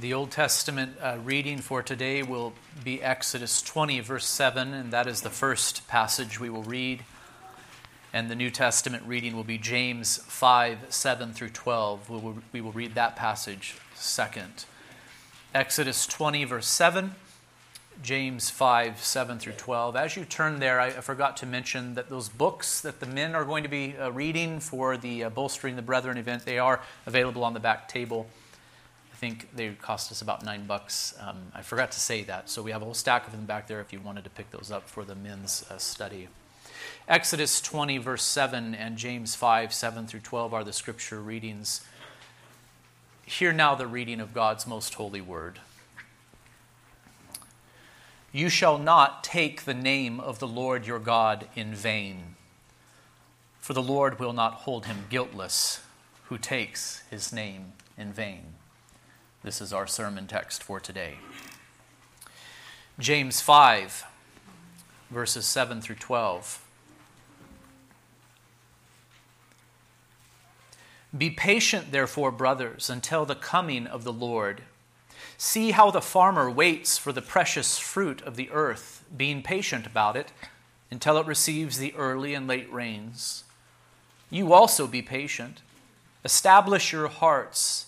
The Old Testament uh, reading for today will be Exodus 20, verse 7, and that is the first passage we will read. And the New Testament reading will be James 5, 7 through 12. We will, we will read that passage second. Exodus 20, verse 7, James 5, 7 through 12. As you turn there, I forgot to mention that those books that the men are going to be uh, reading for the uh, Bolstering the Brethren event, they are available on the back table. I think they cost us about nine bucks. Um, I forgot to say that. So we have a whole stack of them back there if you wanted to pick those up for the men's uh, study. Exodus 20, verse 7, and James 5, 7 through 12 are the scripture readings. Hear now the reading of God's most holy word. You shall not take the name of the Lord your God in vain, for the Lord will not hold him guiltless who takes his name in vain. This is our sermon text for today. James 5, verses 7 through 12. Be patient, therefore, brothers, until the coming of the Lord. See how the farmer waits for the precious fruit of the earth, being patient about it until it receives the early and late rains. You also be patient. Establish your hearts,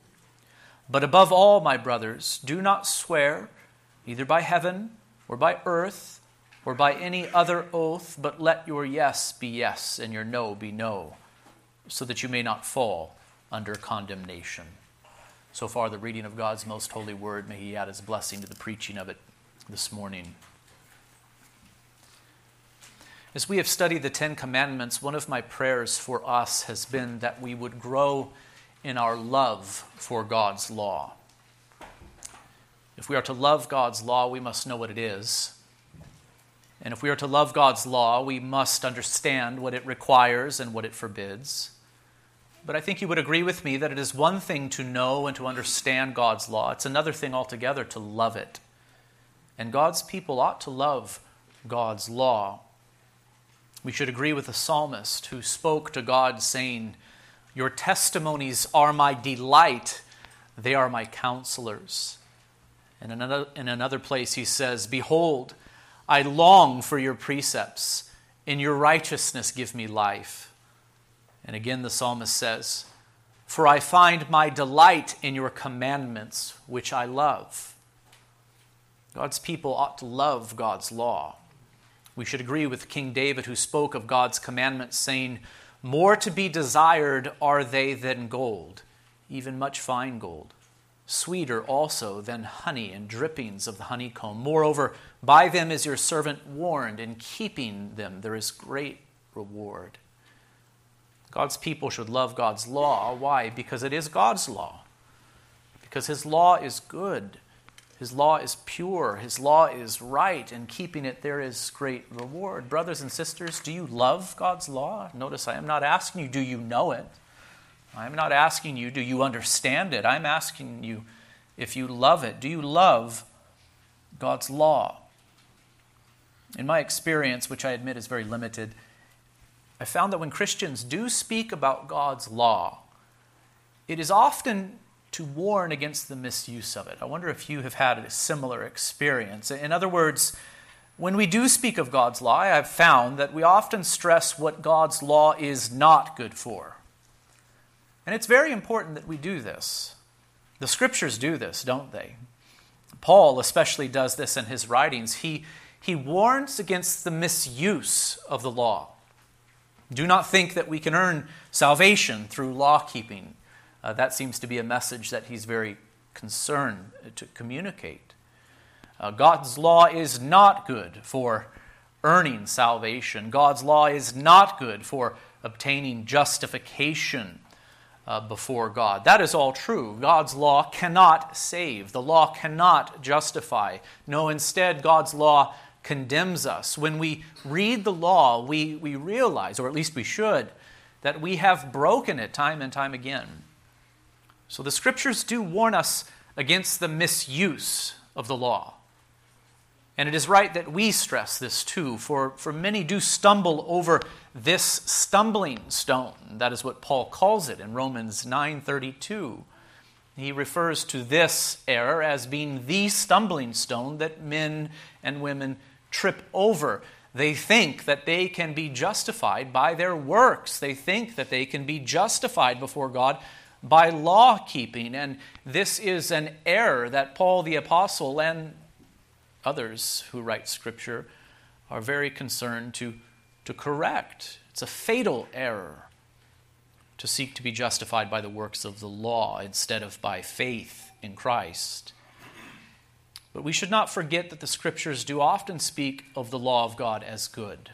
But above all, my brothers, do not swear, either by heaven or by earth or by any other oath, but let your yes be yes and your no be no, so that you may not fall under condemnation. So far, the reading of God's most holy word, may He add His blessing to the preaching of it this morning. As we have studied the Ten Commandments, one of my prayers for us has been that we would grow in our love for God's law. If we are to love God's law, we must know what it is. And if we are to love God's law, we must understand what it requires and what it forbids. But I think you would agree with me that it is one thing to know and to understand God's law, it's another thing altogether to love it. And God's people ought to love God's law. We should agree with the psalmist who spoke to God, saying, Your testimonies are my delight, they are my counselors. Another, in another place, he says, Behold, I long for your precepts. In your righteousness, give me life. And again, the psalmist says, For I find my delight in your commandments, which I love. God's people ought to love God's law. We should agree with King David, who spoke of God's commandments, saying, More to be desired are they than gold, even much fine gold sweeter also than honey and drippings of the honeycomb. Moreover, by them is your servant warned, in keeping them there is great reward. God's people should love God's law. Why? Because it is God's law. Because His law is good. His law is pure. His law is right. In keeping it, there is great reward. Brothers and sisters, do you love God's law? Notice I am not asking you, do you know it? I'm not asking you, do you understand it? I'm asking you if you love it. Do you love God's law? In my experience, which I admit is very limited, I found that when Christians do speak about God's law, it is often to warn against the misuse of it. I wonder if you have had a similar experience. In other words, when we do speak of God's law, I have found that we often stress what God's law is not good for. And it's very important that we do this. The scriptures do this, don't they? Paul especially does this in his writings. He, he warns against the misuse of the law. Do not think that we can earn salvation through law keeping. Uh, that seems to be a message that he's very concerned to communicate. Uh, God's law is not good for earning salvation. God's law is not good for obtaining justification uh, before God. That is all true. God's law cannot save, the law cannot justify. No, instead, God's law condemns us. When we read the law, we, we realize, or at least we should, that we have broken it time and time again. So the scriptures do warn us against the misuse of the law. And it is right that we stress this too, for, for many do stumble over this stumbling stone. That is what Paul calls it in Romans 9:32. He refers to this error as being the stumbling stone that men and women trip over. They think that they can be justified by their works. They think that they can be justified before God by law keeping. And this is an error that Paul the Apostle and others who write Scripture are very concerned to, to correct. It's a fatal error to seek to be justified by the works of the law instead of by faith in Christ. But we should not forget that the Scriptures do often speak of the law of God as good.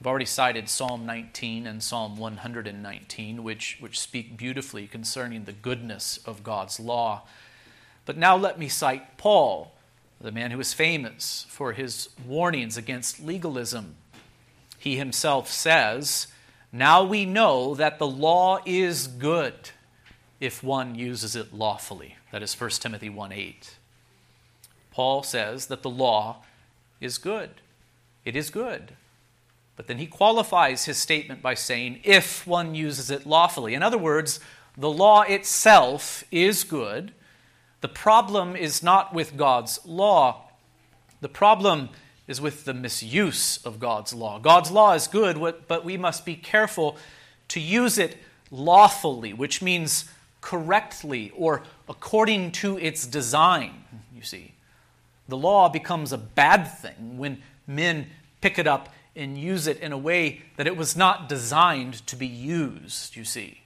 I've already cited Psalm 19 and Psalm 119, which, which speak beautifully concerning the goodness of God's law. But now let me cite Paul, the man who is famous for his warnings against legalism. He himself says, Now we know that the law is good if one uses it lawfully. That is 1 Timothy 1 8. Paul says that the law is good. It is good. But then he qualifies his statement by saying, if one uses it lawfully. In other words, the law itself is good. The problem is not with God's law. The problem is with the misuse of God's law. God's law is good, but we must be careful to use it lawfully, which means correctly or according to its design, you see. The law becomes a bad thing when men pick it up and use it in a way that it was not designed to be used, you see.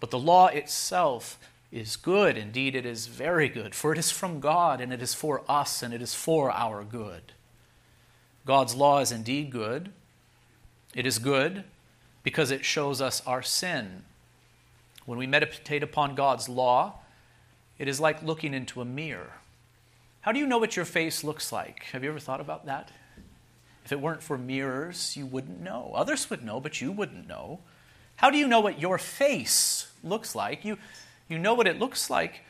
But the law itself is good. Indeed, it is very good, for it is from God, and it is for us, and it is for our good. God's law is indeed good. It is good because it shows us our sin. When we meditate upon God's law, it is like looking into a mirror. How do you know what your face looks like? Have you ever thought about that? If it weren't for mirrors, you wouldn't know. Others would know, but you wouldn't know. How do you know what your face looks like? You, you know what it looks like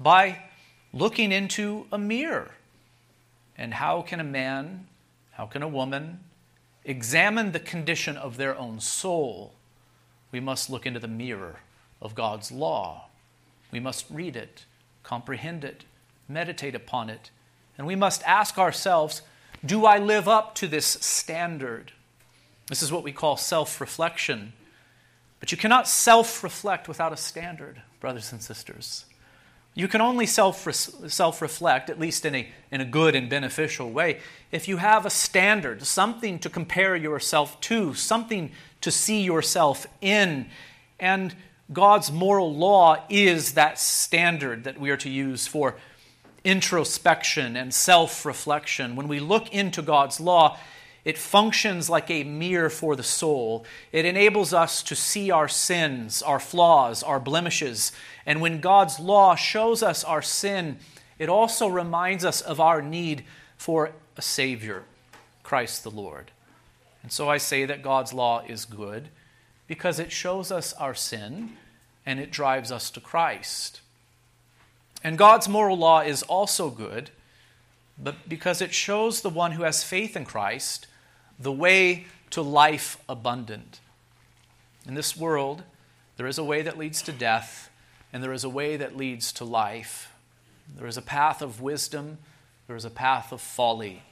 by looking into a mirror. And how can a man, how can a woman examine the condition of their own soul? We must look into the mirror of God's law. We must read it, comprehend it, meditate upon it, and we must ask ourselves do I live up to this standard? This is what we call self reflection. But you cannot self reflect without a standard, brothers and sisters. You can only self reflect, at least in a, in a good and beneficial way, if you have a standard, something to compare yourself to, something to see yourself in. And God's moral law is that standard that we are to use for introspection and self reflection, when we look into God's law, it functions like a mirror for the soul. It enables us to see our sins, our flaws, our blemishes. And when God's law shows us our sin, it also reminds us of our need for a Savior, Christ the Lord. And so I say that God's law is good because it shows us our sin and it drives us to Christ. And God's moral law is also good, but because it shows the one who has faith in Christ the way to life abundant. In this world, there is a way that leads to death, and there is a way that leads to life. There is a path of wisdom, there is a path of folly.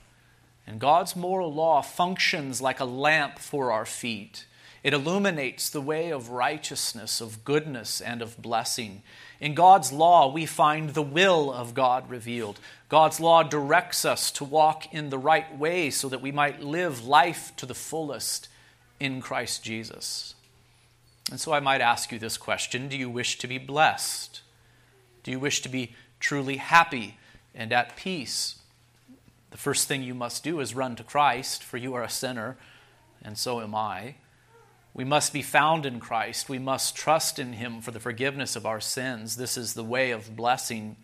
And God's moral law functions like a lamp for our feet. It illuminates the way of righteousness, of goodness, and of blessing. In God's law, we find the will of God revealed. God's law directs us to walk in the right way so that we might live life to the fullest in Christ Jesus. And so I might ask you this question Do you wish to be blessed? Do you wish to be truly happy and at peace? The first thing you must do is run to Christ, for you are a sinner, and so am I. We must be found in Christ. We must trust in Him for the forgiveness of our sins. This is the way of blessing.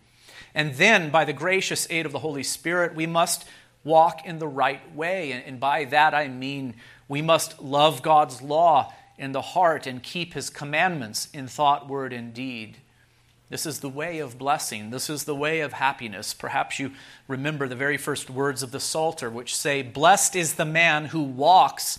And then, by the gracious aid of the Holy Spirit, we must walk in the right way. And by that I mean we must love God's law in the heart and keep His commandments in thought, word, and deed. This is the way of blessing. This is the way of happiness. Perhaps you remember the very first words of the Psalter, which say, Blessed is the man who walks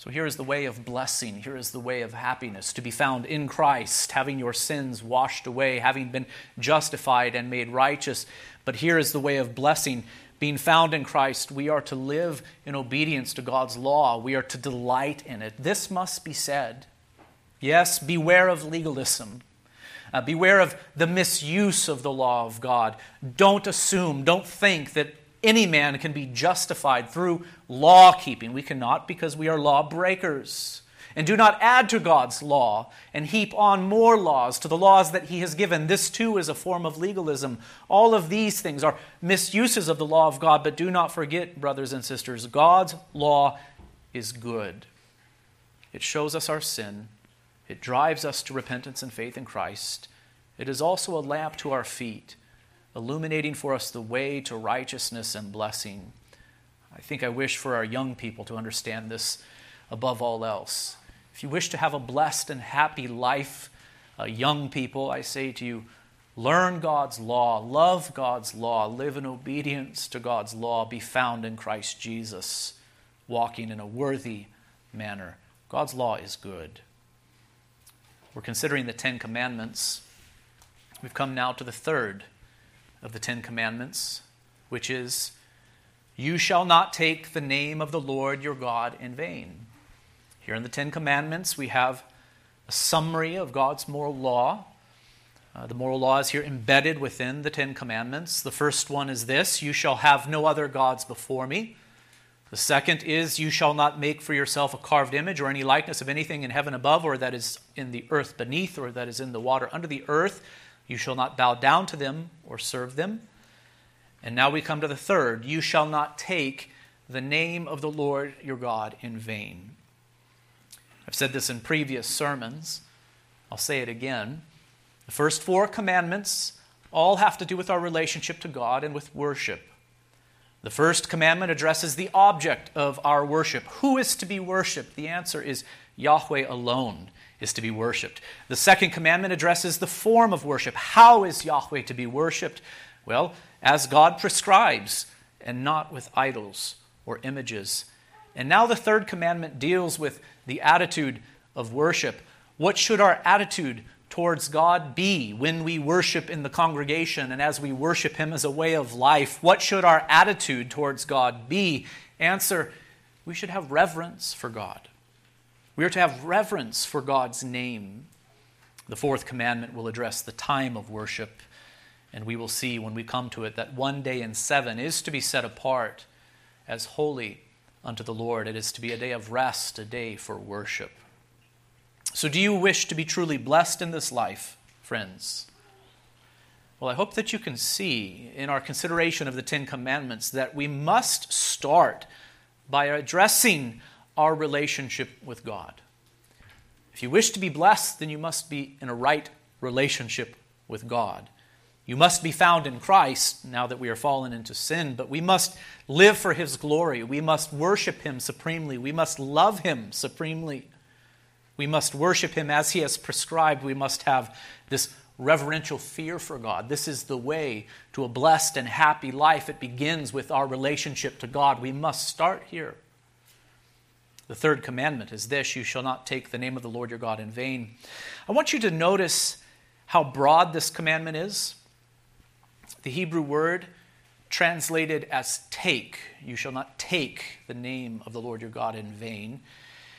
So here is the way of blessing. Here is the way of happiness to be found in Christ, having your sins washed away, having been justified and made righteous. But here is the way of blessing. Being found in Christ, we are to live in obedience to God's law. We are to delight in it. This must be said. Yes, beware of legalism. Uh, beware of the misuse of the law of God. Don't assume, don't think that any man can be justified through law keeping. We cannot because we are lawbreakers. And do not add to God's law and heap on more laws to the laws that He has given. This too is a form of legalism. All of these things are misuses of the law of God, but do not forget, brothers and sisters, God's law is good. It shows us our sin, it drives us to repentance and faith in Christ. It is also a lamp to our feet illuminating for us the way to righteousness and blessing. I think I wish for our young people to understand this above all else. If you wish to have a blessed and happy life, uh, young people, I say to you, learn God's law, love God's law, live in obedience to God's law, be found in Christ Jesus, walking in a worthy manner. God's law is good. We're considering the Ten Commandments. We've come now to the third of the Ten Commandments, which is, You shall not take the name of the Lord your God in vain. Here in the Ten Commandments, we have a summary of God's moral law. Uh, the moral law is here embedded within the Ten Commandments. The first one is this You shall have no other gods before me. The second is, You shall not make for yourself a carved image or any likeness of anything in heaven above, or that is in the earth beneath, or that is in the water under the earth. You shall not bow down to them or serve them. And now we come to the third you shall not take the name of the Lord your God in vain. I've said this in previous sermons. I'll say it again. The first four commandments all have to do with our relationship to God and with worship. The first commandment addresses the object of our worship. Who is to be worshiped? The answer is Yahweh alone is to be worshiped. The second commandment addresses the form of worship. How is Yahweh to be worshiped? Well, as God prescribes, and not with idols or images. And now the third commandment deals with the attitude of worship. What should our attitude towards God be when we worship in the congregation and as we worship Him as a way of life? What should our attitude towards God be? Answer we should have reverence for God. We are to have reverence for God's name. The fourth commandment will address the time of worship, and we will see when we come to it that one day in seven is to be set apart as holy unto the Lord. It is to be a day of rest, a day for worship. So, do you wish to be truly blessed in this life, friends? Well, I hope that you can see in our consideration of the Ten Commandments that we must start by addressing our relationship with God. If you wish to be blessed, then you must be in a right relationship with God. You must be found in Christ now that we are fallen into sin, but we must live for His glory. We must worship Him supremely. We must love Him supremely. We must worship Him as He has prescribed. We must have this reverential fear for God. This is the way to a blessed and happy life. It begins with our relationship to God. We must start here. The third commandment is this you shall not take the name of the Lord your God in vain. I want you to notice how broad this commandment is. The Hebrew word translated as take, you shall not take the name of the Lord your God in vain,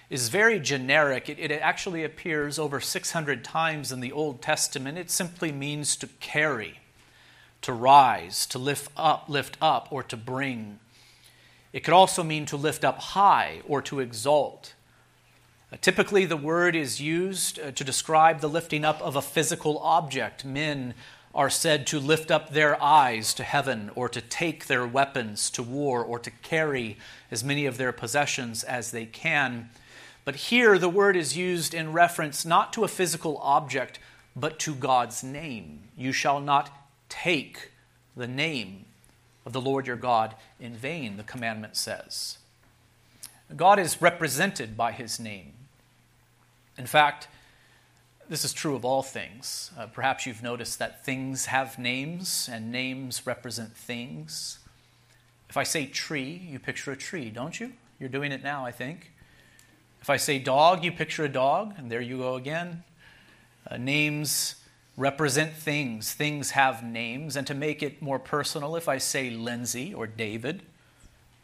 is very generic. It, it, actually appears over 600 times in the Old Testament. It simply means to carry, to rise, to lift up, lift up, or to bring. It could also mean to lift up high or to exalt. Uh, typically, the word is used uh, to describe the lifting up of a physical object. Men are said to lift up their eyes to heaven, or to take their weapons to war, or to carry as many of their possessions as they can. But here, the word is used in reference not to a physical object, but to God's name. You shall not take the name of the Lord your God in vain, the commandment says. God is represented by his name. In fact, this is true of all things. Uh, perhaps you've noticed that things have names and names represent things. If I say tree, you picture a tree, don't you? You're doing it now, I think. If I say dog, you picture a dog, and there you go again. Uh, names represent things. Things have names. And to make it more personal, if I say Lindsay or David,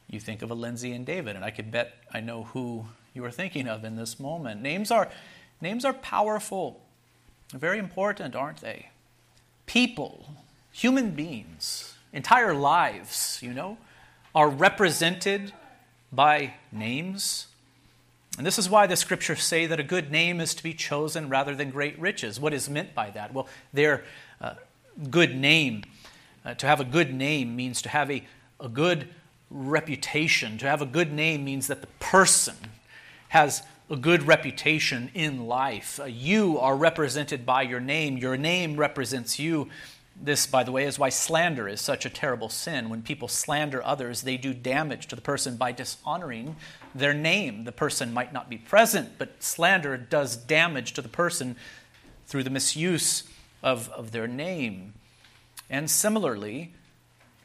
you think of a Lindsay and David, and I could bet I know who you are thinking of in this moment. Names are, names are powerful, very important, aren't they? People, human beings, entire lives, you know, are represented by names. And this is why the scriptures say that a good name is to be chosen rather than great riches. What is meant by that? Well, their uh, good name, uh, to have a good name means to have a, a good reputation. To have a good name means that the person has a good reputation in life. Uh, you are represented by your name, your name represents you. This, by the way, is why slander is such a terrible sin. When people slander others, they do damage to the person by dishonoring their name. The person might not be present, but slander does damage to the person through the misuse of, of their name. And similarly,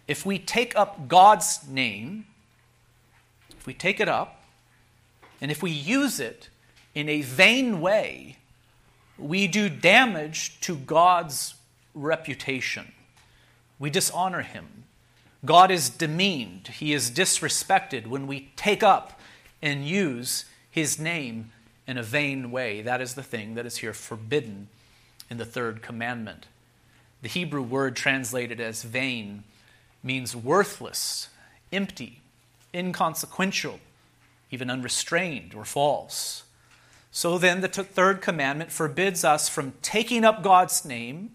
if we take up God's name, if we take it up, and if we use it in a vain way, we do damage to God's reputation. We dishonor him. God is demeaned, he is disrespected when we take up and use his name in a vain way. That is the thing that is here forbidden in the third commandment. The Hebrew word translated as vain means worthless, empty, inconsequential, even unrestrained or false. So then, the third commandment forbids us from taking up God's name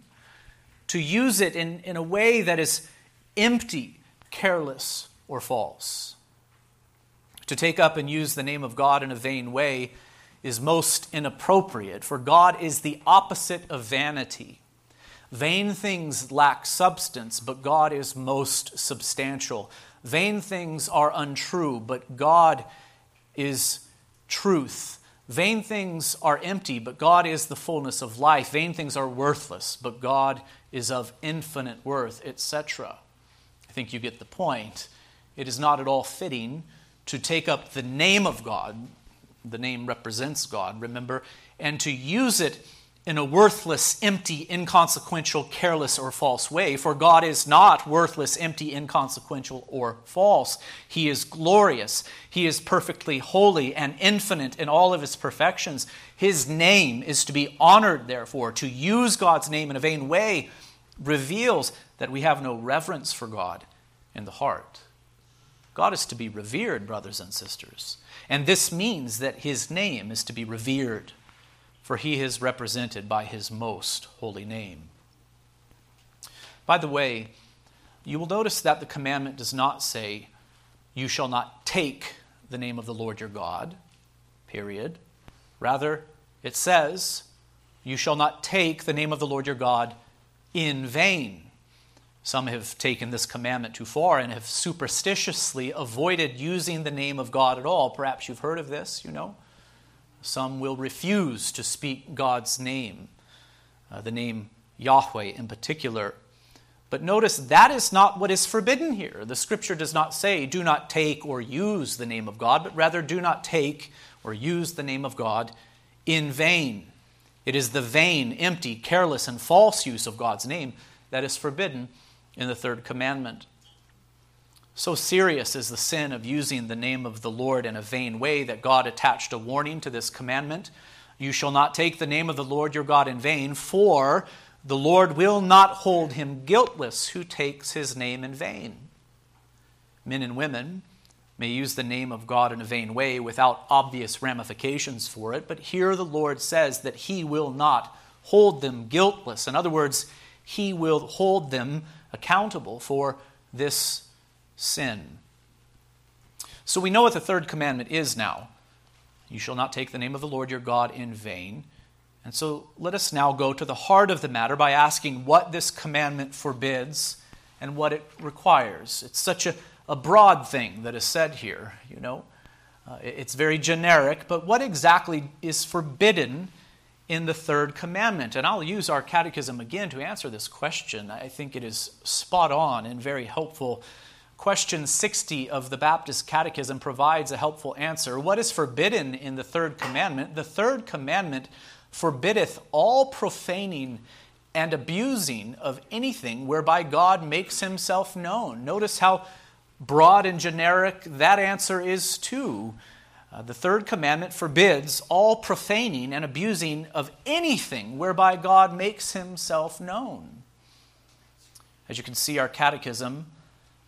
to use it in, in a way that is empty, careless, or false. To take up and use the name of God in a vain way is most inappropriate, for God is the opposite of vanity. Vain things lack substance, but God is most substantial. Vain things are untrue, but God is truth. Vain things are empty, but God is the fullness of life. Vain things are worthless, but God is of infinite worth, etc. I think you get the point. It is not at all fitting to take up the name of God, the name represents God, remember, and to use it in a worthless, empty, inconsequential, careless, or false way. For God is not worthless, empty, inconsequential, or false. He is glorious. He is perfectly holy and infinite in all of his perfections. His name is to be honored, therefore. To use God's name in a vain way reveals that we have no reverence for God in the heart. God is to be revered, brothers and sisters. And this means that his name is to be revered for he is represented by his most holy name. By the way, you will notice that the commandment does not say, You shall not take the name of the Lord your God, period. Rather, it says, You shall not take the name of the Lord your God in vain. Some have taken this commandment too far and have superstitiously avoided using the name of God at all. Perhaps you've heard of this, you know. Some will refuse to speak God's name, uh, the name Yahweh in particular. But notice that is not what is forbidden here. The scripture does not say, do not take or use the name of God, but rather, do not take or use the name of God in vain. It is the vain, empty, careless, and false use of God's name that is forbidden in the third commandment. So serious is the sin of using the name of the Lord in a vain way that God attached a warning to this commandment. You shall not take the name of the Lord your God in vain, for the Lord will not hold him guiltless who takes his name in vain. Men and women may use the name of God in a vain way without obvious ramifications for it, but here the Lord says that he will not hold them guiltless. In other words, he will hold them accountable for this sin. So we know what the third commandment is now. You shall not take the name of the Lord your God in vain. And so let us now go to the heart of the matter by asking what this commandment forbids and what it requires. It's such a, a broad thing that is said here, you know. Uh, it's very generic, but what exactly is forbidden in the third commandment? And I'll use our catechism again to answer this question. I think it is spot on and very helpful Question 60 of the Baptist Catechism provides a helpful answer. What is forbidden in the third commandment? The third commandment forbiddeth all profaning and abusing of anything whereby God makes himself known. Notice how broad and generic that answer is, too. Uh, the third commandment forbids all profaning and abusing of anything whereby God makes himself known. As you can see, our catechism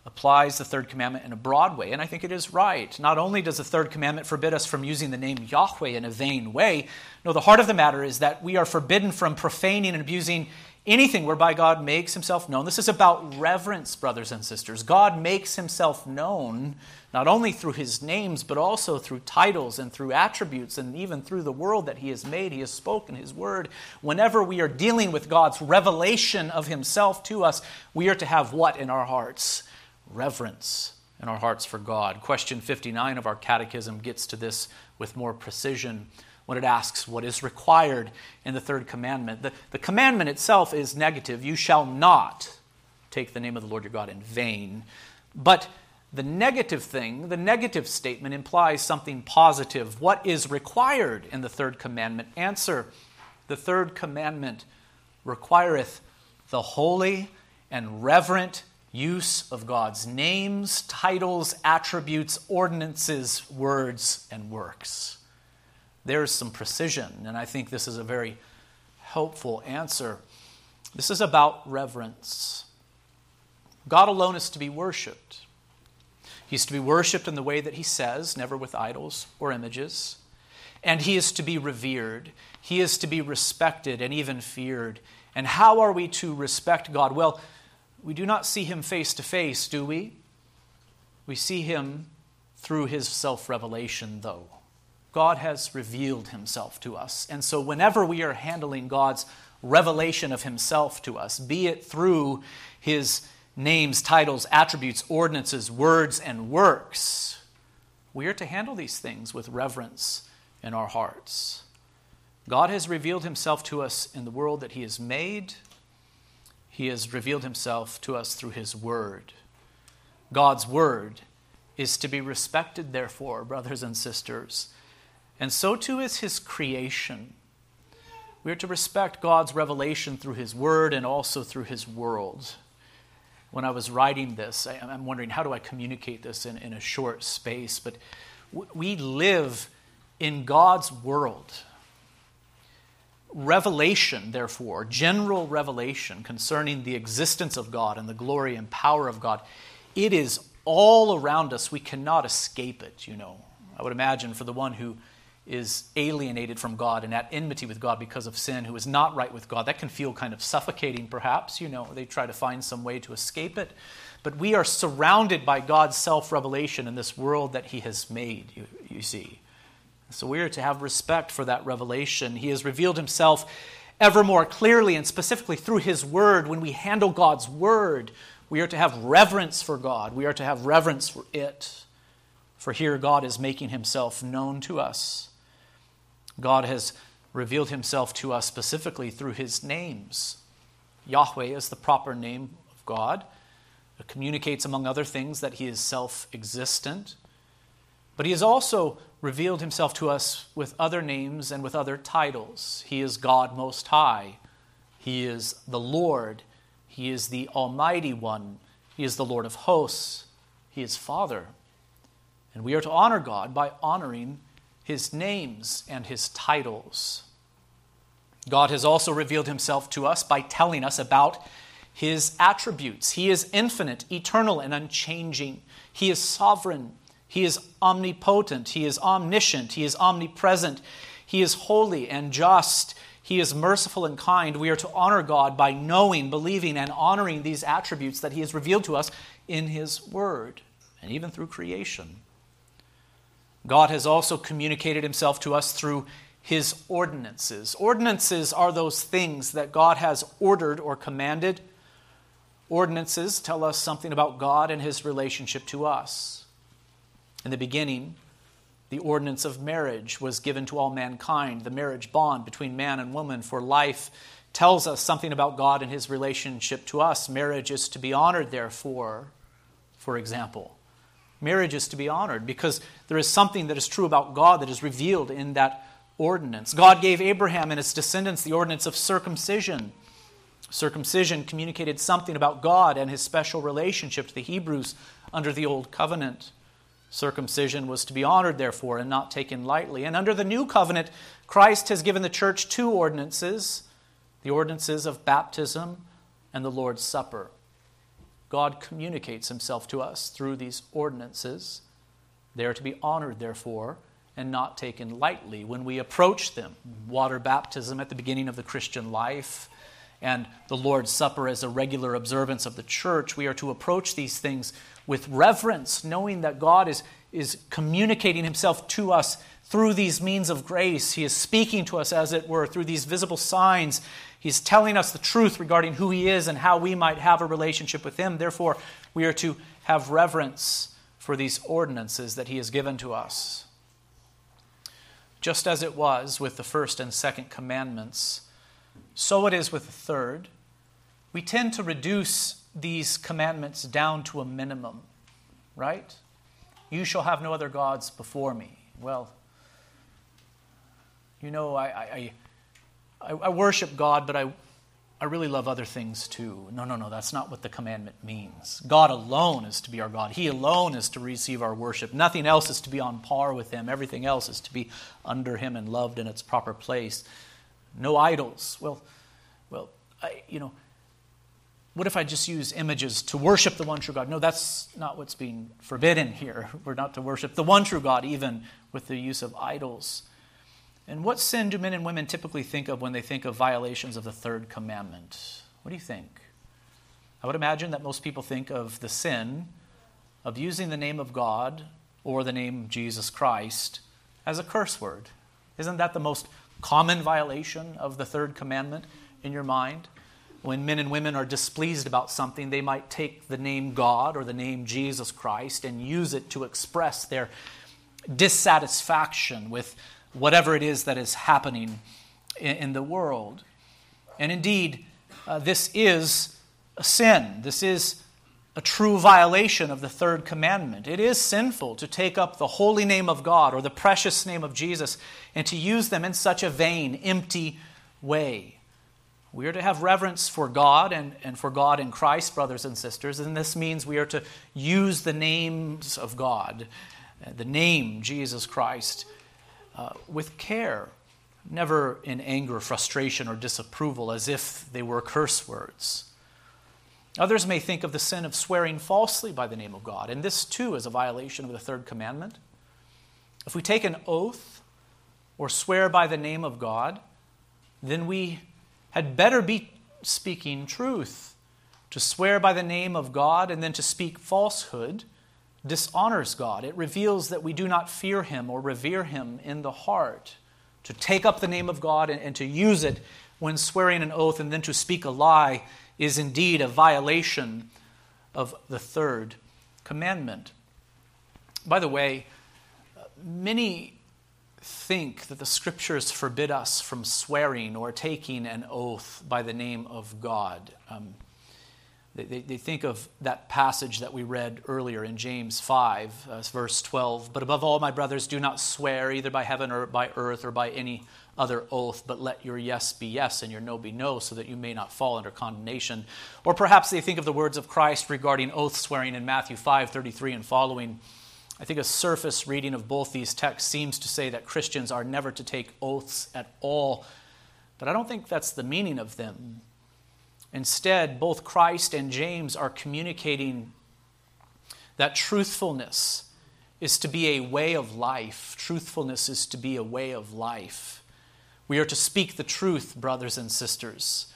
applies the third commandment in a broad way, and I think it is right. Not only does the third commandment forbid us from using the name Yahweh in a vain way, no, the heart of the matter is that we are forbidden from profaning and abusing anything whereby God makes himself known. This is about reverence, brothers and sisters. God makes himself known not only through his names, but also through titles and through attributes and even through the world that he has made. He has spoken his word. Whenever we are dealing with God's revelation of himself to us, we are to have what in our hearts? reverence in our hearts for God. Question 59 of our catechism gets to this with more precision when it asks what is required in the third commandment. The, the commandment itself is negative you shall not take the name of the Lord your God in vain. But the negative thing, the negative statement implies something positive. What is required in the third commandment? Answer The third commandment requireth the holy and reverent use of God's names, titles, attributes, ordinances, words, and works. There's some precision, and I think this is a very helpful answer. This is about reverence. God alone is to be worshiped. He's to be worshiped in the way that he says, never with idols or images. And he is to be revered. He is to be respected and even feared. And how are we to respect God? Well, we do not see him face to face, do we? We see him through his self revelation, though. God has revealed himself to us. And so, whenever we are handling God's revelation of himself to us, be it through his names, titles, attributes, ordinances, words, and works, we are to handle these things with reverence in our hearts. God has revealed himself to us in the world that he has made he has revealed himself to us through his word. God's word is to be respected, therefore, brothers and sisters. And so too is his creation. We are to respect God's revelation through his word and also through his world. When I was writing this, I'm wondering how do I communicate this in, in a short space? But we live in God's world revelation, therefore, general revelation concerning the existence of God and the glory and power of God, it is all around us. We cannot escape it, you know. I would imagine for the one who is alienated from God and at enmity with God because of sin, who is not right with God, that can feel kind of suffocating, perhaps. You know, they try to find some way to escape it. But we are surrounded by God's self revelation in this world that He has made, you, you see. So we are to have respect for that revelation. He has revealed himself ever more clearly and specifically through his word. When we handle God's word, we are to have reverence for God. We are to have reverence for it. For here, God is making himself known to us. God has revealed himself to us specifically through his names. Yahweh is the proper name of God. It communicates, among other things, that he is self existent. But he has also revealed himself to us with other names and with other titles. He is God Most High. He is the Lord. He is the Almighty One. He is the Lord of hosts. He is Father. And we are to honor God by honoring his names and his titles. God has also revealed himself to us by telling us about his attributes. He is infinite, eternal, and unchanging. He is sovereign. He is omnipotent. He is omniscient. He is omnipresent. He is holy and just. He is merciful and kind. We are to honor God by knowing, believing, and honoring these attributes that He has revealed to us in His Word and even through creation. God has also communicated Himself to us through His ordinances. Ordinances are those things that God has ordered or commanded. Ordinances tell us something about God and His relationship to us. In the beginning, the ordinance of marriage was given to all mankind. The marriage bond between man and woman for life tells us something about God and his relationship to us. Marriage is to be honored, therefore, for example. Marriage is to be honored because there is something that is true about God that is revealed in that ordinance. God gave Abraham and his descendants the ordinance of circumcision. Circumcision communicated something about God and his special relationship to the Hebrews under the Old Covenant. Circumcision was to be honored, therefore, and not taken lightly. And under the new covenant, Christ has given the church two ordinances the ordinances of baptism and the Lord's Supper. God communicates himself to us through these ordinances. They are to be honored, therefore, and not taken lightly when we approach them. Water baptism at the beginning of the Christian life and the Lord's Supper as a regular observance of the church, we are to approach these things with reverence, knowing that God is, is communicating Himself to us through these means of grace. He is speaking to us, as it were, through these visible signs. He's telling us the truth regarding who He is and how we might have a relationship with Him. Therefore, we are to have reverence for these ordinances that He has given to us. Just as it was with the first and second commandments so it is with the third. We tend to reduce these commandments down to a minimum, right? You shall have no other gods before me. Well, you know, I, I, I, I worship God, but I, I really love other things too. No, no, no, that's not what the commandment means. God alone is to be our God. He alone is to receive our worship. Nothing else is to be on par with Him. Everything else is to be under Him and loved in its proper place no idols. Well, well, I, you know, what if I just use images to worship the one true God? No, that's not what's being forbidden here. We're not to worship the one true God, even with the use of idols. And what sin do men and women typically think of when they think of violations of the third commandment? What do you think? I would imagine that most people think of the sin of using the name of God or the name Jesus Christ as a curse word. Isn't that the most common violation of the third commandment in your mind? When men and women are displeased about something, they might take the name God or the name Jesus Christ and use it to express their dissatisfaction with whatever it is that is happening in, the world. And indeed, uh, this is a sin. This is a true violation of the third commandment. It is sinful to take up the holy name of God or the precious name of Jesus and to use them in such a vain, empty way. We are to have reverence for God and, and for God in Christ, brothers and sisters, and this means we are to use the names of God, uh, the name Jesus Christ, uh, with care, never in anger, frustration, or disapproval as if they were curse words. Others may think of the sin of swearing falsely by the name of God, and this too is a violation of the third commandment. If we take an oath or swear by the name of God, then we had better be speaking truth. To swear by the name of God and then to speak falsehood dishonors God. It reveals that we do not fear Him or revere Him in the heart. To take up the name of God and, and to use it when swearing an oath and then to speak a lie is indeed a violation of the third commandment. By the way, many think that the scriptures forbid us from swearing or taking an oath by the name of God. Um, they, they, think of that passage that we read earlier in James 5, uh, verse 12. But above all, my brothers, do not swear either by heaven or by earth or by any other oath, but let your yes be yes and your no be no, so that you may not fall under condemnation. Or perhaps they think of the words of Christ regarding oath swearing in Matthew 5 33 and following. I think a surface reading of both these texts seems to say that Christians are never to take oaths at all, but I don't think that's the meaning of them. Instead, both Christ and James are communicating that truthfulness is to be a way of life. Truthfulness is to be a way of life. We are to speak the truth, brothers and sisters.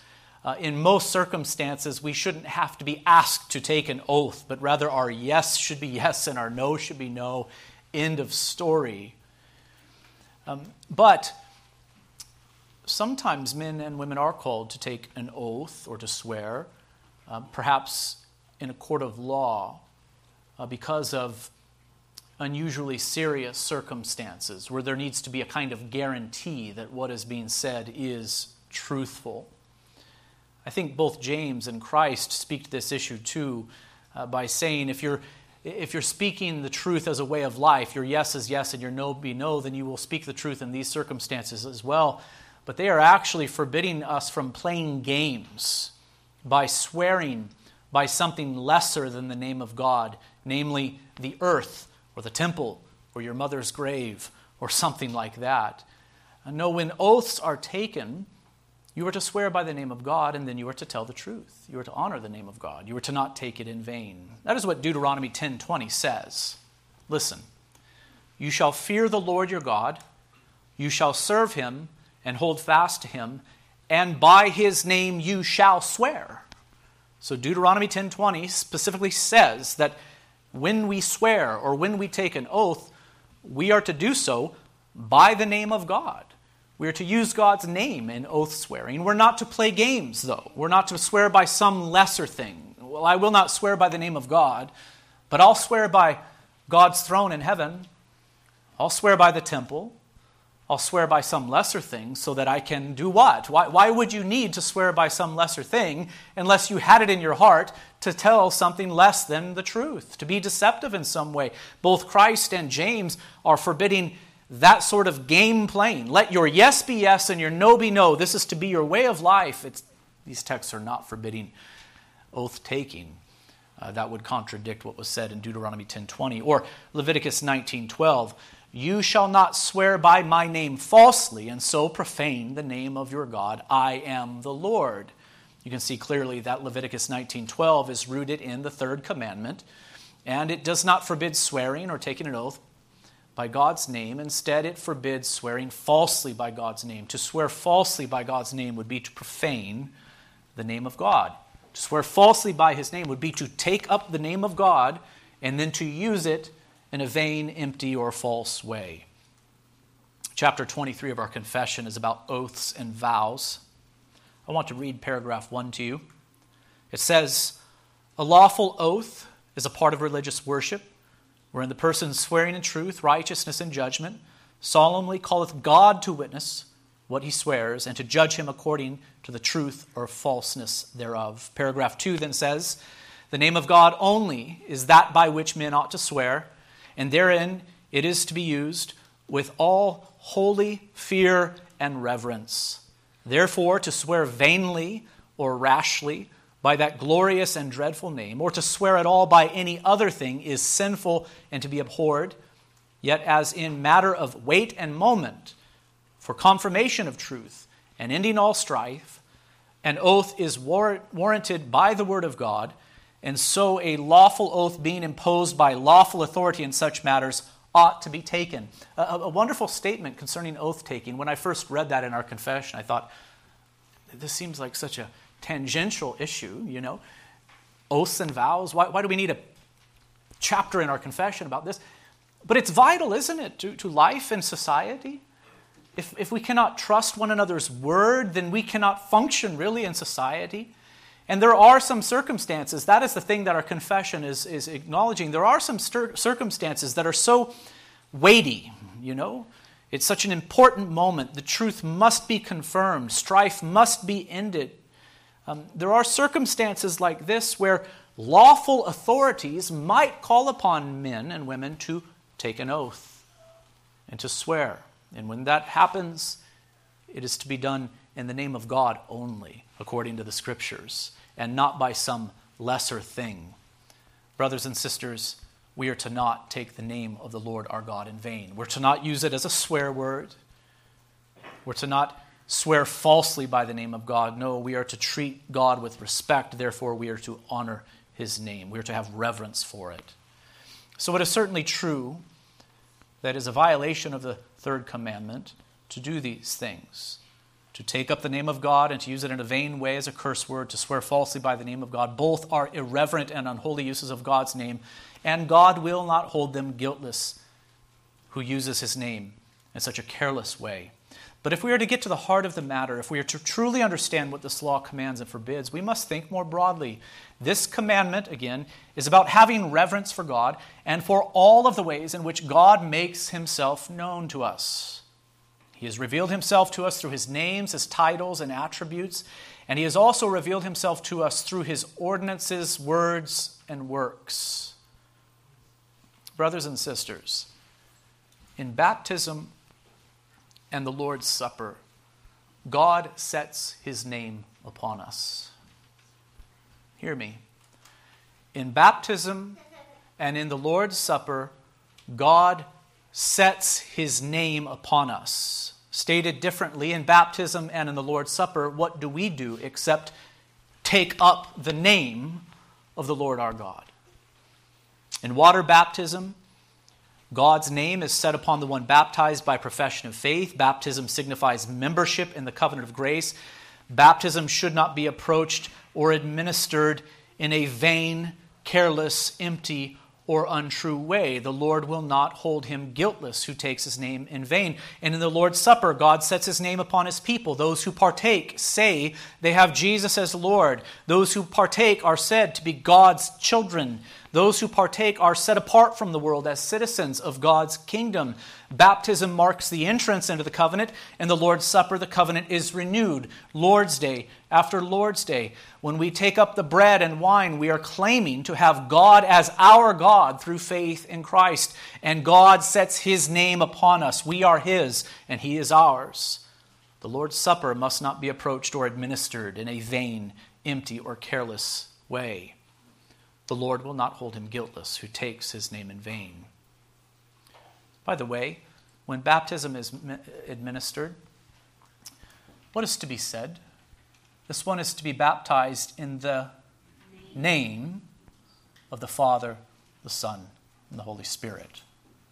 Uh, in most circumstances, we shouldn't have to be asked to take an oath, but rather our yes should be yes and our no should be no. End of story. Um, but sometimes men and women are called to take an oath or to swear, uh, perhaps in a court of law, uh, because of unusually serious circumstances where there needs to be a kind of guarantee that what is being said is truthful. I think both James and Christ speak to this issue too uh, by saying if you're if you're speaking the truth as a way of life, your yes is yes and your no be no, then you will speak the truth in these circumstances as well. But they are actually forbidding us from playing games by swearing by something lesser than the name of God, namely the earth or the temple or your mother's grave or something like that. No, when oaths are taken, you are to swear by the name of God, and then you are to tell the truth. You are to honor the name of God. You are to not take it in vain. That is what Deuteronomy 10:20 says. Listen. You shall fear the Lord your God, you shall serve him and hold fast to him, and by his name you shall swear. So Deuteronomy 10:20 specifically says that when we swear or when we take an oath, we are to do so by the name of God. We are to use God's name in oath swearing. We're not to play games, though. We're not to swear by some lesser thing. Well, I will not swear by the name of God, but I'll swear by God's throne in heaven. I'll swear by the temple. I'll swear by some lesser thing so that I can do what? Why, why would you need to swear by some lesser thing unless you had it in your heart to tell something less than the truth, to be deceptive in some way? Both Christ and James are forbidding that sort of game playing. Let your yes be yes and your no be no. This is to be your way of life. It's, these texts are not forbidding oath taking. Uh, that would contradict what was said in Deuteronomy 10:20 or Leviticus 19:12. You shall not swear by my name falsely and so profane the name of your God. I am the Lord. You can see clearly that Leviticus 19:12 is rooted in the third commandment, and it does not forbid swearing or taking an oath by God's name. Instead, it forbids swearing falsely by God's name. To swear falsely by God's name would be to profane the name of God. To swear falsely by his name would be to take up the name of God and then to use it in a vain, empty, or false way. Chapter 23 of our confession is about oaths and vows. I want to read paragraph 1 to you. It says, A lawful oath is a part of religious worship, wherein the person swearing in truth, righteousness, and judgment solemnly calleth God to witness what he swears, and to judge him according to the truth or falseness thereof. Paragraph 2 then says, The name of God only is that by which men ought to swear and therein it is to be used with all holy fear and reverence. Therefore, to swear vainly or rashly by that glorious and dreadful name, or to swear at all by any other thing, is sinful and to be abhorred. Yet, as in matter of weight and moment, for confirmation of truth and ending all strife, an oath is war- warranted by the word of God and so a lawful oath being imposed by lawful authority in such matters ought to be taken. A, a, wonderful statement concerning oath taking. When I first read that in our confession, I thought, this seems like such a tangential issue, you know? Oaths and vows. Why, why do we need a chapter in our confession about this? But it's vital, isn't it, to, to life and society? If, if we cannot trust one another's word, then we cannot function really in society. And there are some circumstances, that is the thing that our confession is, is acknowledging. There are some stir- circumstances that are so weighty, you know. It's such an important moment. The truth must be confirmed, strife must be ended. Um, there are circumstances like this where lawful authorities might call upon men and women to take an oath and to swear. And when that happens, it is to be done in the name of God only, according to the Scriptures, and not by some lesser thing. Brothers and sisters, we are to not take the name of the Lord our God in vain. We're to not use it as a swear word. We're to not swear falsely by the name of God. No, we are to treat God with respect. Therefore, we are to honor his name. We are to have reverence for it. So it is certainly true that is a violation of the third commandment to do these things to take up the name of God and to use it in a vain way as a curse word, to swear falsely by the name of God. Both are irreverent and unholy uses of God's name, and God will not hold them guiltless who uses his name in such a careless way. But if we are to get to the heart of the matter, if we are to truly understand what this law commands and forbids, we must think more broadly. This commandment, again, is about having reverence for God and for all of the ways in which God makes himself known to us. He has revealed himself to us through his names, his titles, and attributes, and he has also revealed himself to us through his ordinances, words, and works. Brothers and sisters, in baptism and the Lord's Supper, God sets his name upon us. Hear me. In baptism and in the Lord's Supper, God sets his name upon us. Stated differently, in baptism and in the Lord's Supper, what do we do except take up the name of the Lord our God? In water baptism, God's name is set upon the one baptized by profession of faith. Baptism signifies membership in the covenant of grace. Baptism should not be approached or administered in a vain, careless, empty, or untrue way. The Lord will not hold him guiltless who takes his name in vain. And in the Lord's Supper, God sets his name upon his people. Those who partake say they have Jesus as Lord. Those who partake are said to be God's children. Those who partake are set apart from the world as citizens of God's kingdom. Baptism marks the entrance into the covenant, and the Lord's Supper, the covenant is renewed. Lord's Day after Lord's Day. When we take up the bread and wine, we are claiming to have God as our God through faith in Christ, and God sets His name upon us. We are His, and He is ours. The Lord's Supper must not be approached or administered in a vain, empty, or careless way. The Lord will not hold him guiltless who takes his name in vain. By the way, when baptism is administered, what is to be said? This one is to be baptized in the name of the Father, the Son, and the Holy Spirit.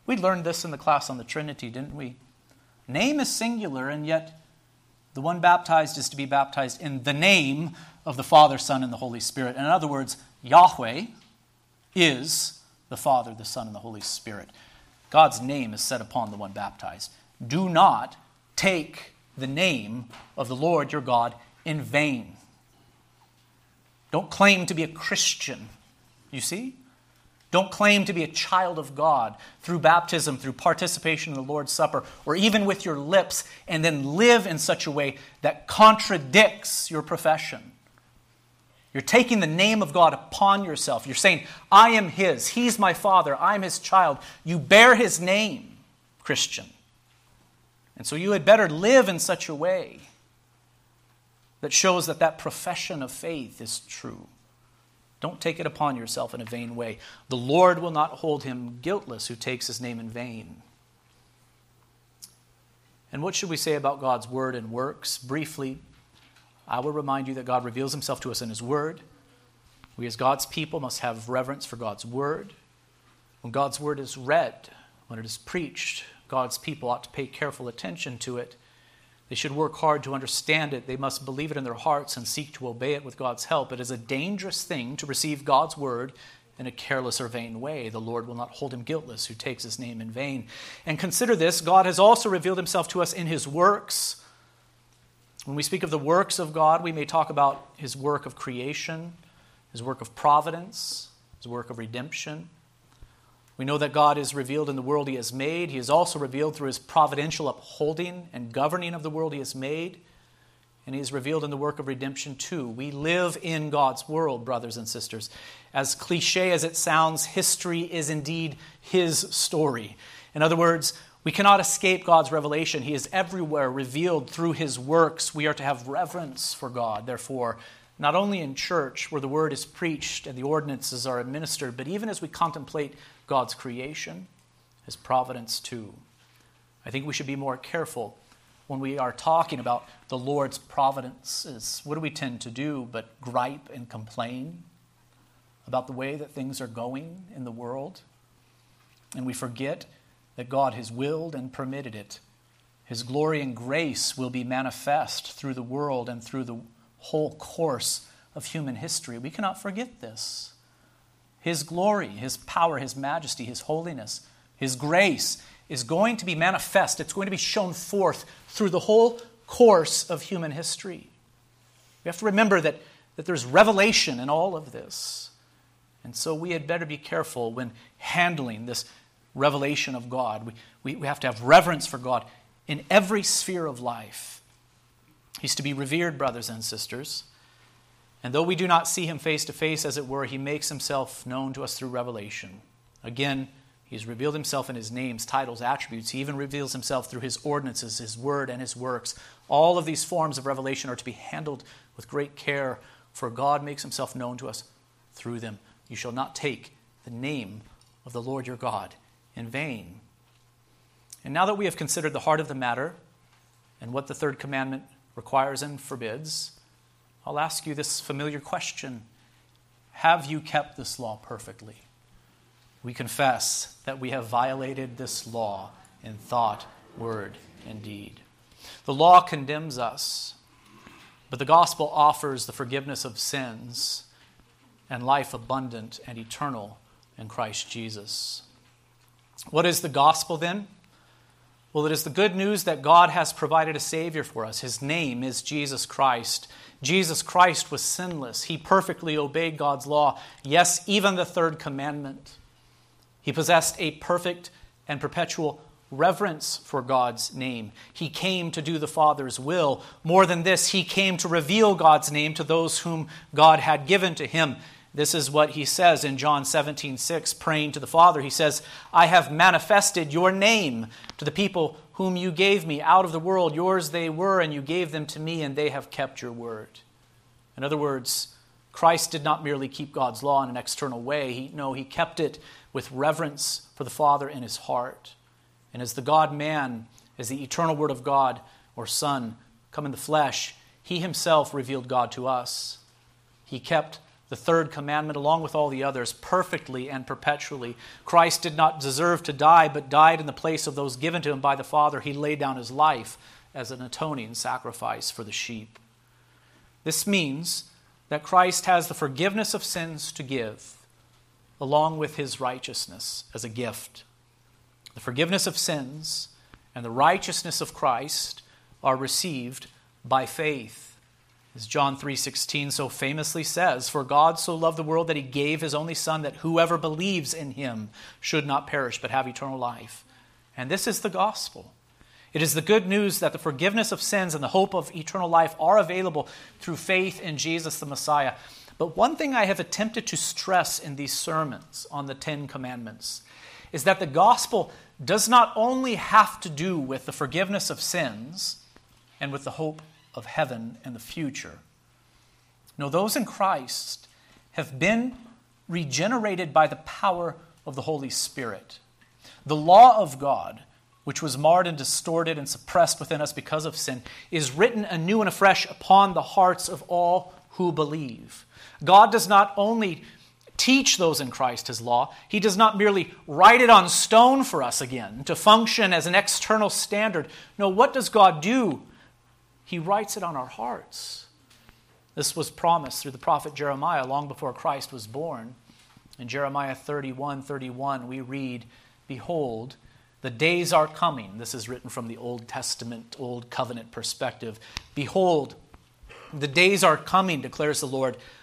We learned this in the class on the Trinity, didn't we? Name is singular, and yet the one baptized is to be baptized in the name of the Father, Son, and the Holy Spirit. In other words, Yahweh is the Father, the Son, and the Holy Spirit. God's name is set upon the one baptized. Do not take the name of the Lord your God in vain. Don't claim to be a Christian, you see? Don't claim to be a child of God through baptism, through participation in the Lord's Supper, or even with your lips, and then live in such a way that contradicts your profession. You're taking the name of God upon yourself. You're saying, I am His. He's my Father. I'm His child. You bear His name, Christian. And so you had better live in such a way that shows that that profession of faith is true. Don't take it upon yourself in a vain way. The Lord will not hold him guiltless who takes his name in vain. And what should we say about God's word and works? Briefly, I will remind you that God reveals himself to us in his word. We, as God's people, must have reverence for God's word. When God's word is read, when it is preached, God's people ought to pay careful attention to it. They should work hard to understand it. They must believe it in their hearts and seek to obey it with God's help. It is a dangerous thing to receive God's word in a careless or vain way. The Lord will not hold him guiltless who takes his name in vain. And consider this God has also revealed himself to us in his works. When we speak of the works of God, we may talk about his work of creation, his work of providence, his work of redemption. We know that God is revealed in the world he has made. He is also revealed through his providential upholding and governing of the world he has made. And he is revealed in the work of redemption too. We live in God's world, brothers and sisters. As cliche as it sounds, history is indeed his story. In other words, We cannot escape God's revelation. He is everywhere revealed through his works. We are to have reverence for God, therefore, not only in church where the word is preached and the ordinances are administered, but even as we contemplate God's creation, his providence too. I think we should be more careful when we are talking about the Lord's providences. What do we tend to do but gripe and complain about the way that things are going in the world? And we forget that God has willed and permitted it. His glory and grace will be manifest through the world and through the whole course of human history. We cannot forget this. His glory, His power, His majesty, His holiness, His grace is going to be manifest. It's going to be shown forth through the whole course of human history. We have to remember that, that there's revelation in all of this. And so we had better be careful when handling this revelation of God. We, we, we have to have reverence for God in every sphere of life. He's to be revered, brothers and sisters. And though we do not see him face to face, as it were, he makes himself known to us through revelation. Again, he's revealed himself in his names, titles, attributes. He even reveals himself through his ordinances, his word, and his works. All of these forms of revelation are to be handled with great care, for God makes himself known to us through them. You shall not take the name of the Lord your God in vain. And now that we have considered the heart of the matter and what the third commandment requires and forbids, I'll ask you this familiar question Have you kept this law perfectly? We confess that we have violated this law in thought, word, and deed. The law condemns us, but the gospel offers the forgiveness of sins and life abundant and eternal in Christ Jesus. What is the gospel then? Well, it is the good news that God has provided a Savior for us. His name is Jesus Christ. Jesus Christ was sinless. He perfectly obeyed God's law. Yes, even the third commandment. He possessed a perfect and perpetual reverence for God's name. He came to do the Father's will. More than this, he came to reveal God's name to those whom God had given to him. This is what he says in John 17, 6, praying to the Father. He says, I have manifested your name to the people whom you gave me out of the world. Yours they were, and you gave them to me, and they have kept your word. In other words, Christ did not merely keep God's law in an external way. He, no, he kept it with reverence for the Father in his heart. And as the God man, as the eternal Word of God or Son come in the flesh, he himself revealed God to us. He kept the third commandment, along with all the others, perfectly and perpetually. Christ did not deserve to die, but died in the place of those given to him by the Father. He laid down his life as an atoning sacrifice for the sheep. This means that Christ has the forgiveness of sins to give, along with his righteousness as a gift. The forgiveness of sins and the righteousness of Christ are received by faith. As John 3:16 so famously says, "For God so loved the world that he gave his only son that whoever believes in him should not perish but have eternal life." And this is the gospel. It is the good news that the forgiveness of sins and the hope of eternal life are available through faith in Jesus the Messiah. But one thing I have attempted to stress in these sermons on the 10 commandments is that the gospel does not only have to do with the forgiveness of sins and with the hope of heaven and the future. No, those in Christ have been regenerated by the power of the Holy Spirit. The law of God, which was marred and distorted and suppressed within us because of sin, is written anew and afresh upon the hearts of all who believe. God does not only teach those in Christ his law, he does not merely write it on stone for us again to function as an external standard. No, what does God do? He writes it on our hearts. This was promised through the prophet Jeremiah long before Christ was born. In Jeremiah 31 31, we read, Behold, the days are coming. This is written from the Old Testament, Old Covenant perspective. Behold, the days are coming, declares the Lord,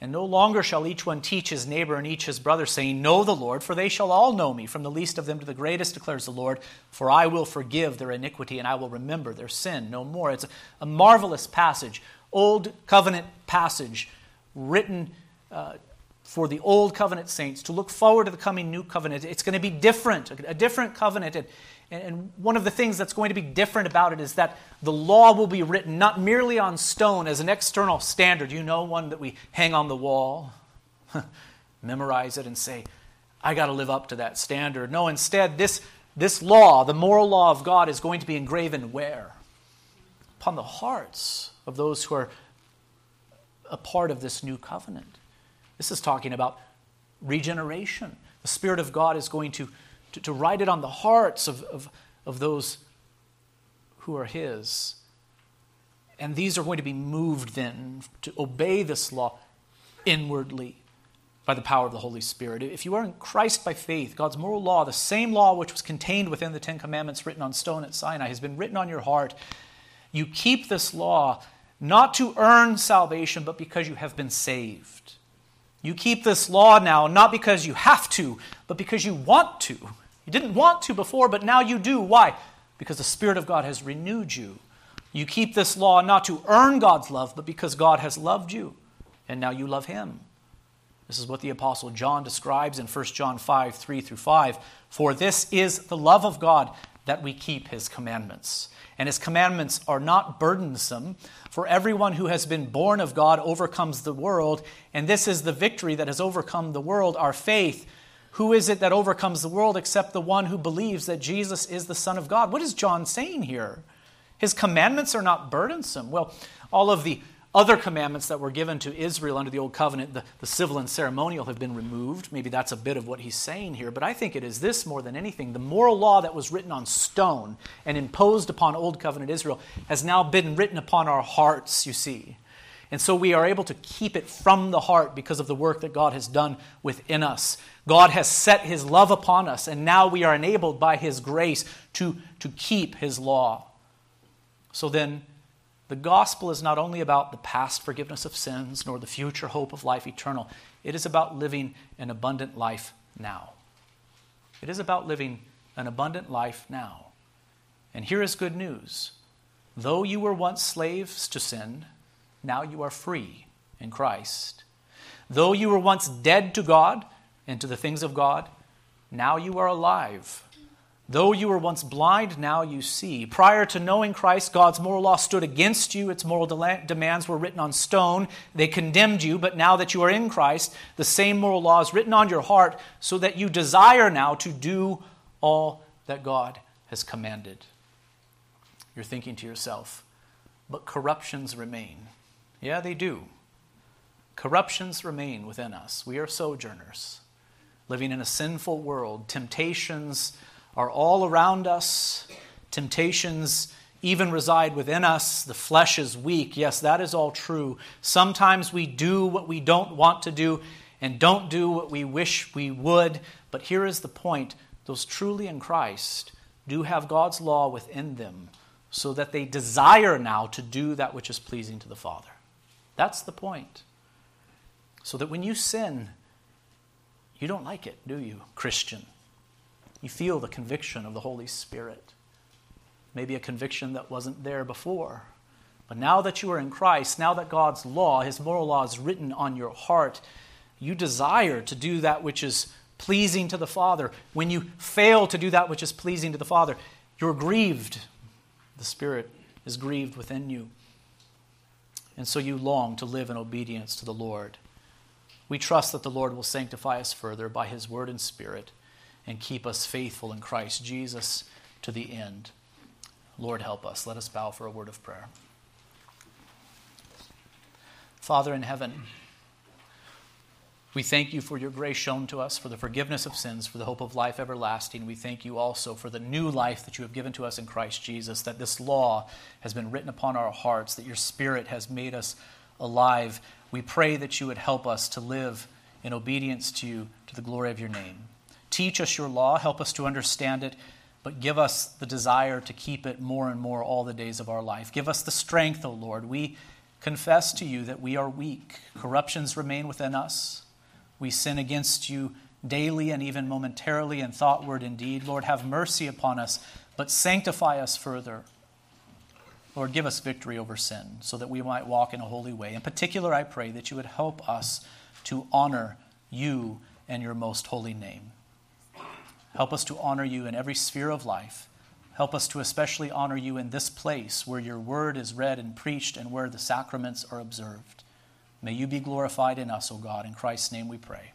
And no longer shall each one teach his neighbor and each his brother, saying, Know the Lord, for they shall all know me, from the least of them to the greatest, declares the Lord. For I will forgive their iniquity, and I will remember their sin no more. It's a marvelous passage, old covenant passage, written uh, for the old covenant saints to look forward to the coming new covenant. It's going to be different, a different covenant. And, and one of the things that's going to be different about it is that the law will be written not merely on stone as an external standard, you know, one that we hang on the wall, memorize it, and say, I got to live up to that standard. No, instead, this, this law, the moral law of God, is going to be engraven where? Upon the hearts of those who are a part of this new covenant. This is talking about regeneration. The Spirit of God is going to, to, to write it on the hearts of, of, of those who are His. And these are going to be moved then to obey this law inwardly by the power of the Holy Spirit. If you are in Christ by faith, God's moral law, the same law which was contained within the Ten Commandments written on stone at Sinai, has been written on your heart. You keep this law not to earn salvation, but because you have been saved. You keep this law now not because you have to, but because you want to. You didn't want to before, but now you do. Why? Because the Spirit of God has renewed you. You keep this law not to earn God's love, but because God has loved you, and now you love Him. This is what the Apostle John describes in 1 John 5 3 through 5. For this is the love of God, that we keep His commandments. And His commandments are not burdensome, for everyone who has been born of God overcomes the world, and this is the victory that has overcome the world, our faith. Who is it that overcomes the world except the one who believes that Jesus is the Son of God? What is John saying here? His commandments are not burdensome. Well, all of the other commandments that were given to Israel under the Old Covenant, the, the, civil and ceremonial, have been removed. Maybe that's a bit of what he's saying here, but I think it is this more than anything. The moral law that was written on stone and imposed upon Old Covenant Israel has now been written upon our hearts, you see. And so we are able to keep it from the heart because of the work that God has done within us. God has set his love upon us, and now we are enabled by his grace to, to keep his law. So then, the gospel is not only about the past forgiveness of sins, nor the future hope of life eternal. It is about living an abundant life now. It is about living an abundant life now. And here is good news. Though you were once slaves to sin, now you are free in Christ. Though you were once dead to God and to the things of God, now you are alive Though you were once blind, now you see. Prior to knowing Christ, God's moral law stood against you. Its moral de- demands were written on stone. They condemned you, but now that you are in Christ, the same moral law is written on your heart so that you desire now to do all that God has commanded. You're thinking to yourself, but corruptions remain. Yeah, they do. Corruptions remain within us. We are sojourners, living in a sinful world. Temptations are all around us. Temptations even reside within us. The flesh is weak. Yes, that is all true. Sometimes we do what we don't want to do and don't do what we wish we would. But here is the point those truly in Christ do have God's law within them so that they desire now to do that which is pleasing to the Father. That's the point. So that when you sin, you don't like it, do you, Christian? You feel the conviction of the Holy Spirit. Maybe a conviction that wasn't there before. But now that you are in Christ, now that God's law, His moral law, is written on your heart, you desire to do that which is pleasing to the Father. When you fail to do that which is pleasing to the Father, you're grieved. The Spirit is grieved within you. And so you long to live in obedience to the Lord. We trust that the Lord will sanctify us further by His Word and Spirit and keep us faithful in Christ Jesus to the end. Lord, help us. Let us bow for a word of prayer. Father in heaven, we thank you for your grace shown to us, for the forgiveness of sins, for the hope of life everlasting. We thank you also for the new life that you have given to us in Christ Jesus, that this law has been written upon our hearts, that your Spirit has made us alive. We pray that you would help us to live in obedience to you to the glory of your name. Teach us your law, help us to understand it, but give us the desire to keep it more and more all the days of our life. Give us the strength, O Lord. We confess to you that we are weak. Corruptions remain within us. We sin against you daily and even momentarily in thought, word, and deed. Lord, have mercy upon us, but sanctify us further. Lord, give us victory over sin so that we might walk in a holy way. In particular, I pray that you would help us to honor you and your most holy name. Help us to honor you in every sphere of life. Help us to especially honor you in this place where your word is read and preached and where the sacraments are observed. May you be glorified in us, O God. In Christ's name we pray.